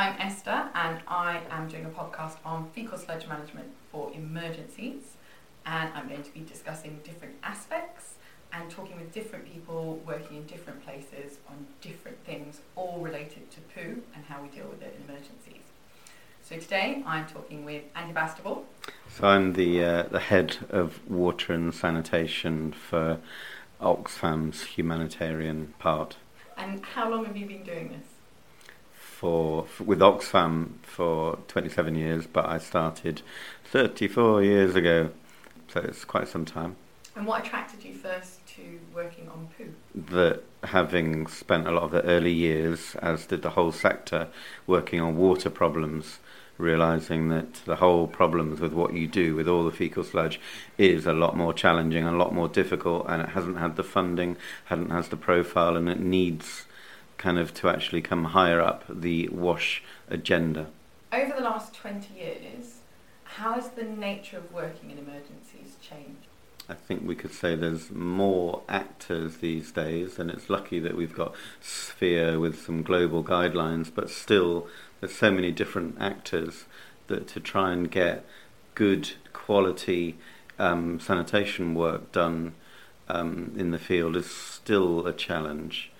I'm Esther, and I am doing a podcast on fecal sludge management for emergencies. And I'm going to be discussing different aspects and talking with different people working in different places on different things, all related to poo and how we deal with it in emergencies. So today I'm talking with Andy Bastable. So I'm the uh, the head of water and sanitation for Oxfam's humanitarian part. And how long have you been doing this? For, for with Oxfam for 27 years, but I started 34 years ago, so it's quite some time. And what attracted you first to working on poo? That having spent a lot of the early years, as did the whole sector, working on water problems, realizing that the whole problems with what you do with all the fecal sludge is a lot more challenging a lot more difficult, and it hasn't had the funding, hadn't has the profile, and it needs kind of to actually come higher up the wash agenda. Over the last 20 years, how has the nature of working in emergencies changed? I think we could say there's more actors these days, and it's lucky that we've got Sphere with some global guidelines, but still there's so many different actors that to try and get good quality um, sanitation work done um, in the field is still a challenge.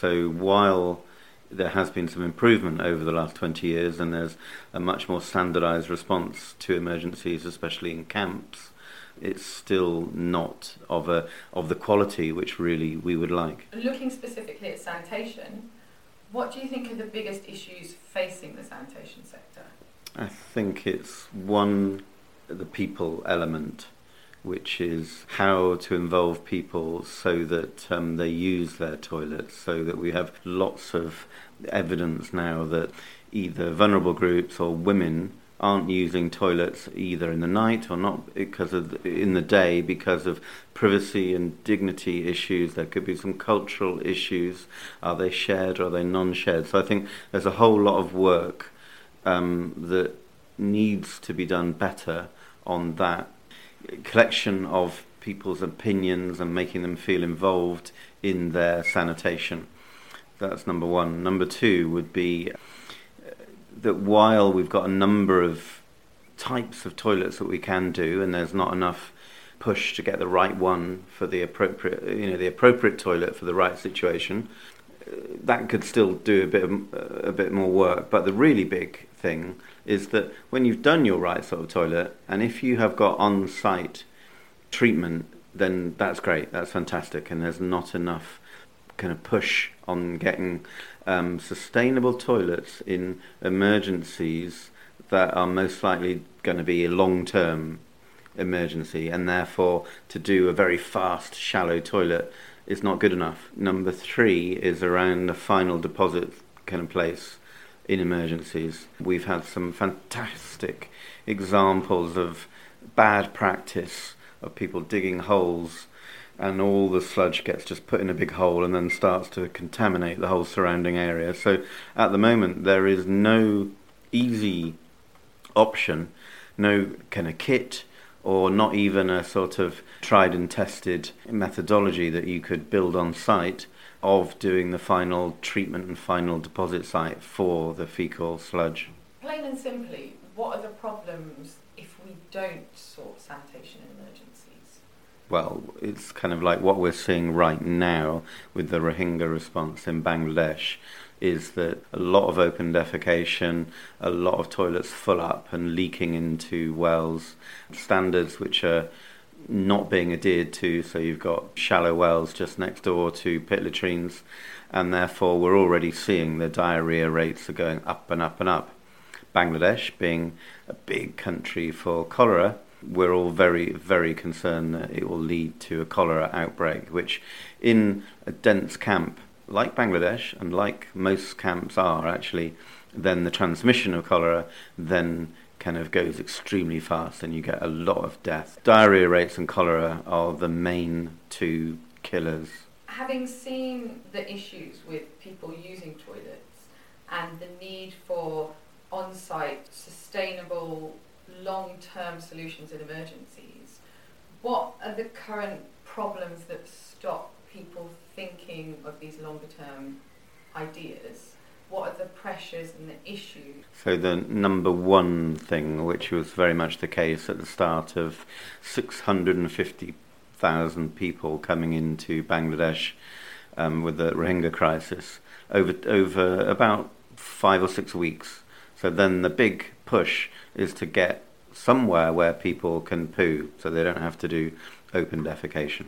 So while there has been some improvement over the last 20 years and there's a much more standardized response to emergencies, especially in camps, it's still not of a of the quality which really we would like. Looking specifically at sanitation, what do you think are the biggest issues facing the sanitation sector? I think it's one the people element, which is how to involve people so that um, they use their toilets, so that we have lots of evidence now that either vulnerable groups or women aren't using toilets either in the night or not because of in the day because of privacy and dignity issues. There could be some cultural issues. Are they shared or are they non-shared? So I think there's a whole lot of work um, that needs to be done better on that collection of people's opinions and making them feel involved in their sanitation. That's number one. Number two would be that while we've got a number of types of toilets that we can do, and there's not enough push to get the right one for the appropriate, you know, the appropriate toilet for the right situation, uh, that could still do a bit of, a bit more work. But the really big thing is that when you've done your right sort of toilet, and if you have got on-site treatment, then that's great. That's fantastic, and there's not enough kind of push on getting um, sustainable toilets in emergencies that are most likely going to be a long term emergency, and therefore to do a very fast, shallow toilet is not good enough. Number three is around the final deposit kind of place in emergencies. We've had some fantastic examples of bad practice of people digging holes and all the sludge gets just put in a big hole and then starts to contaminate the whole surrounding area. So at the moment, there is no easy option, no kind of kit, or not even a sort of tried and tested methodology that you could build on site of doing the final treatment and final deposit site for the fecal sludge. Plain and simply, what are the problems if we don't sort sanitation in emergencies? well, it's kind of like what we're seeing right now with the Rohingya response in Bangladesh is that a lot of open defecation, a lot of toilets full up and leaking into wells, standards which are not being adhered to. So you've got shallow wells just next door to pit latrines, and therefore we're already seeing the diarrhea rates are going up and up and up. Bangladesh being a big country for cholera, we're all very, very concerned that it will lead to a cholera outbreak, which in a dense camp like Bangladesh and like most camps are actually, then the transmission of cholera then kind of goes extremely fast and you get a lot of death. Diarrhea rates and cholera are the main two killers. Having seen the issues with people using toilets and the need for on site sustainable long term solutions in emergencies, what are the current problems that stop people thinking of these longer term ideas? what are the pressures and the issues? So the number one thing, which was very much the case at the start of 650,000 people coming into Bangladesh um, with the Rohingya crisis over over about five or six weeks. So then the big push is to get somewhere where people can poo, so they don't have to do open defecation.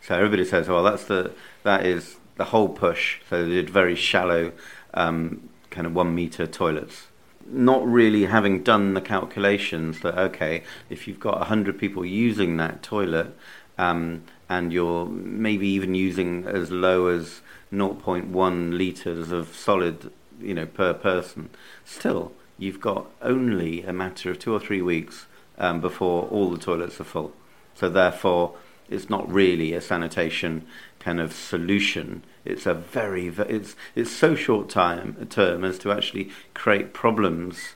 So everybody says, well, that's the that is the whole push. So they did very shallow, um, kind of one meter toilets. Not really having done the calculations that okay, if you've got hundred people using that toilet, um, and you're maybe even using as low as 0.1 liters of solid, you know, per person, still you've got only a matter of two or three weeks um, before all the toilets are full. So therefore, it's not really a sanitation kind of solution. It's a very, it's it's so short time term as to actually create problems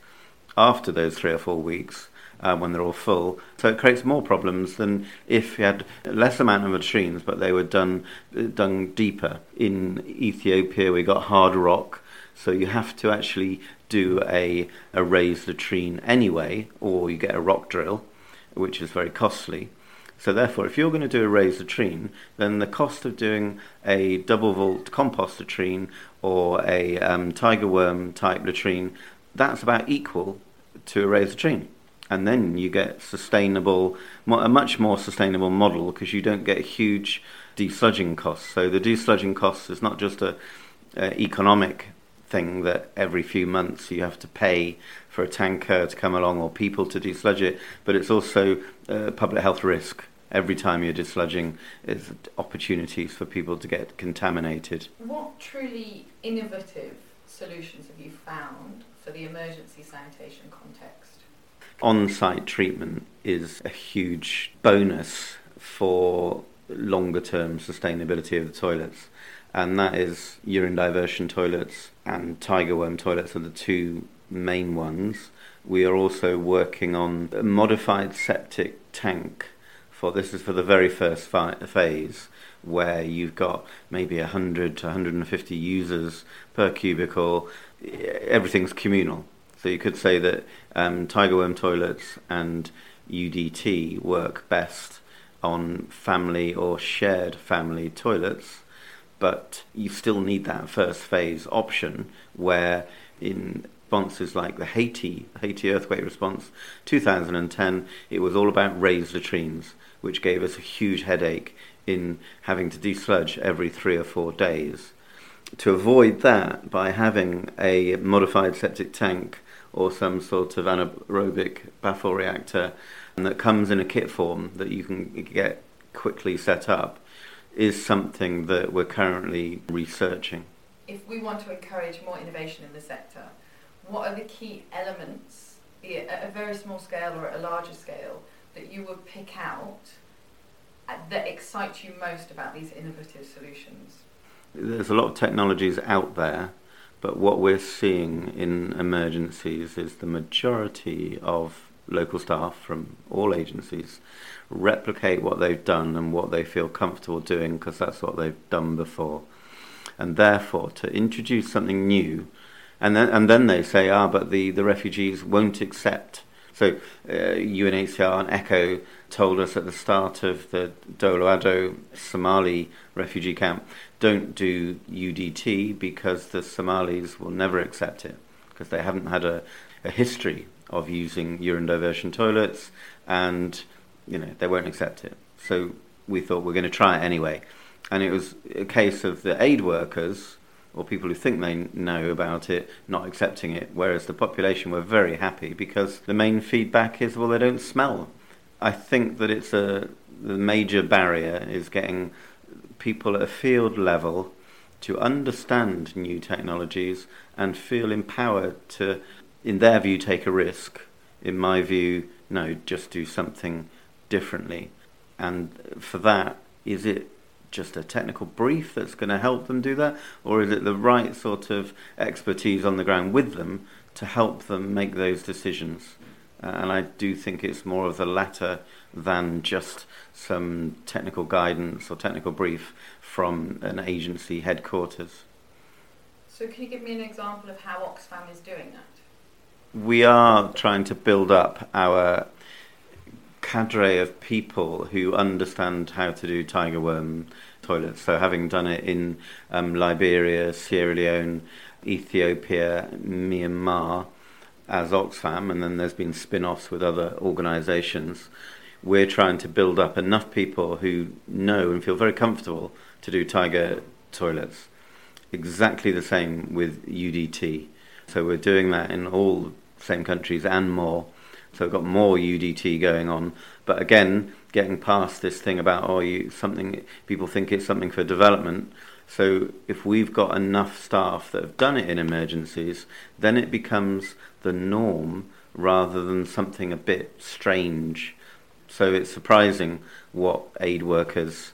after those three or four weeks uh, when they're all full. So it creates more problems than if you had less amount of latrines, but they were done done deeper. In Ethiopia, we got hard rock, so you have to actually do a, a raised latrine anyway, or you get a rock drill, which is very costly. So therefore, if you're going to do a raised latrine, then the cost of doing a double vault compost latrine or a um, tiger worm type latrine, that's about equal to a raised latrine and then you get sustainable, a much more sustainable model because you don't get huge desludging costs. So the desludging costs is not just a, a, economic thing that every few months you have to pay for a tanker to come along or people to desludge it, but it's also a public health risk. Every time you're desludging, is opportunities for people to get contaminated. What truly innovative solutions have you found for the emergency sanitation context? on-site treatment is a huge bonus for longer term sustainability of the toilets and that is urine diversion toilets and tiger worm toilets are the two main ones we are also working on a modified septic tank for this is for the very first fi- phase where you've got maybe 100 to 150 users per cubicle. Everything's communal. So you could say that um, tiger worm toilets and UDT work best on family or shared family toilets, but you still need that first phase option where in responses like the Haiti Haiti earthquake response 2010 it was all about raised latrines which gave us a huge headache in having to desludge every 3 or 4 days to avoid that by having a modified septic tank or some sort of anaerobic baffle reactor that comes in a kit form that you can get quickly set up is something that we're currently researching. If we want to encourage more innovation in the sector, what are the key elements, be at a very small scale or at a larger scale, that you would pick out that excite you most about these innovative solutions? There's a lot of technologies out there but what we're seeing in emergencies is the majority of local staff from all agencies replicate what they've done and what they feel comfortable doing because that's what they've done before. And therefore, to introduce something new, and then, and then they say, ah, but the, the refugees won't accept. So uh, UNHCR and ECHO told us at the start of the Dolo Somali refugee camp don't do UDT because the Somalis will never accept it because they haven't had a, a history of using urine diversion toilets and you know they won't accept it. So we thought we're going to try it anyway. And it was a case of the aid workers or people who think they know about it not accepting it, whereas the population were very happy because the main feedback is well they don't smell. I think that it's a the major barrier is getting people at a field level to understand new technologies and feel empowered to, in their view, take a risk. In my view, no, just do something differently. And for that, is it just a technical brief that's going to help them do that? Or is it the right sort of expertise on the ground with them to help them make those decisions? Uh, and I do think it's more of the latter than just some technical guidance or technical brief from an agency headquarters. So can you give me an example of how Oxfam is doing that? We are trying to build up our cadre of people who understand how to do tiger worm toilets. So, having done it in um, Liberia, Sierra Leone, Ethiopia, Myanmar as Oxfam, and then there's been spin offs with other organisations, we're trying to build up enough people who know and feel very comfortable to do tiger toilets. Exactly the same with UDT. So, we're doing that in all the same countries and more. So we've got more UDT going on. But again, getting past this thing about oh, you something people think it's something for development. So if we've got enough staff that have done it in emergencies, then it becomes the norm rather than something a bit strange. So it's surprising what aid workers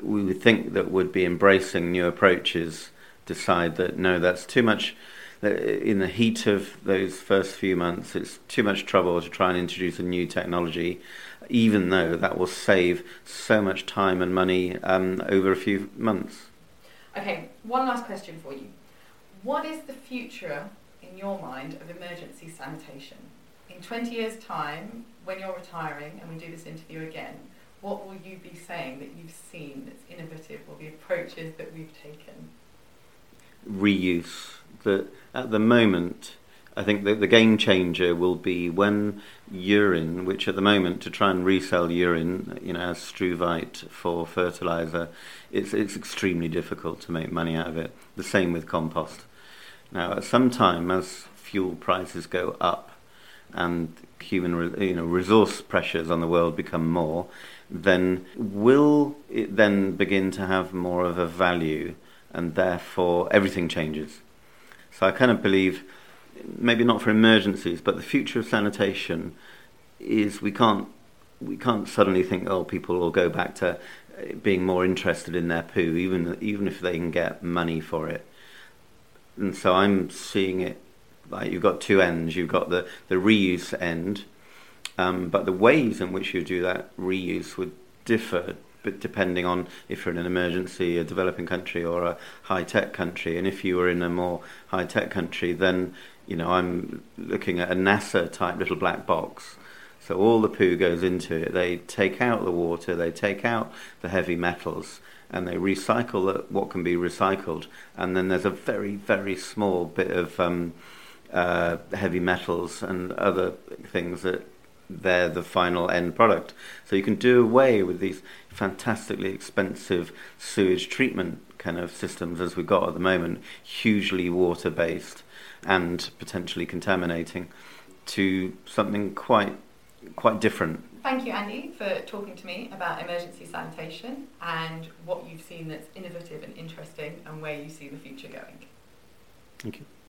we would think that would be embracing new approaches decide that no, that's too much in the heat of those first few months, it's too much trouble to try and introduce a new technology, even though that will save so much time and money um, over a few months. Okay, one last question for you. What is the future, in your mind, of emergency sanitation? In 20 years' time, when you're retiring and we do this interview again, what will you be saying that you've seen that's innovative or the approaches that we've taken? Reuse that at the moment, I think that the game changer will be when urine, which at the moment to try and resell urine, you know, as struvite for fertilizer, it's it's extremely difficult to make money out of it. The same with compost. Now, at some time, as fuel prices go up and human, you know, resource pressures on the world become more, then will it then begin to have more of a value, and therefore everything changes. So I kind of believe, maybe not for emergencies, but the future of sanitation is we can't we can't suddenly think, oh, people will go back to being more interested in their poo, even even if they can get money for it. And so I'm seeing it like you've got two ends. You've got the the reuse end, um, but the ways in which you do that reuse would differ depending on if you're in an emergency, a developing country, or a high tech country. And if you were in a more high tech country, then you know I'm looking at a NASA type little black box. So all the poo goes into it. They take out the water, they take out the heavy metals, and they recycle what can be recycled. And then there's a very, very small bit of um, uh, heavy metals and other things that they're the final end product. So you can do away with these fantastically expensive sewage treatment kind of systems as we've got at the moment, hugely water based and potentially contaminating, to something quite quite different. Thank you, Andy, for talking to me about emergency sanitation and what you've seen that's innovative and interesting and where you see the future going. Thank you.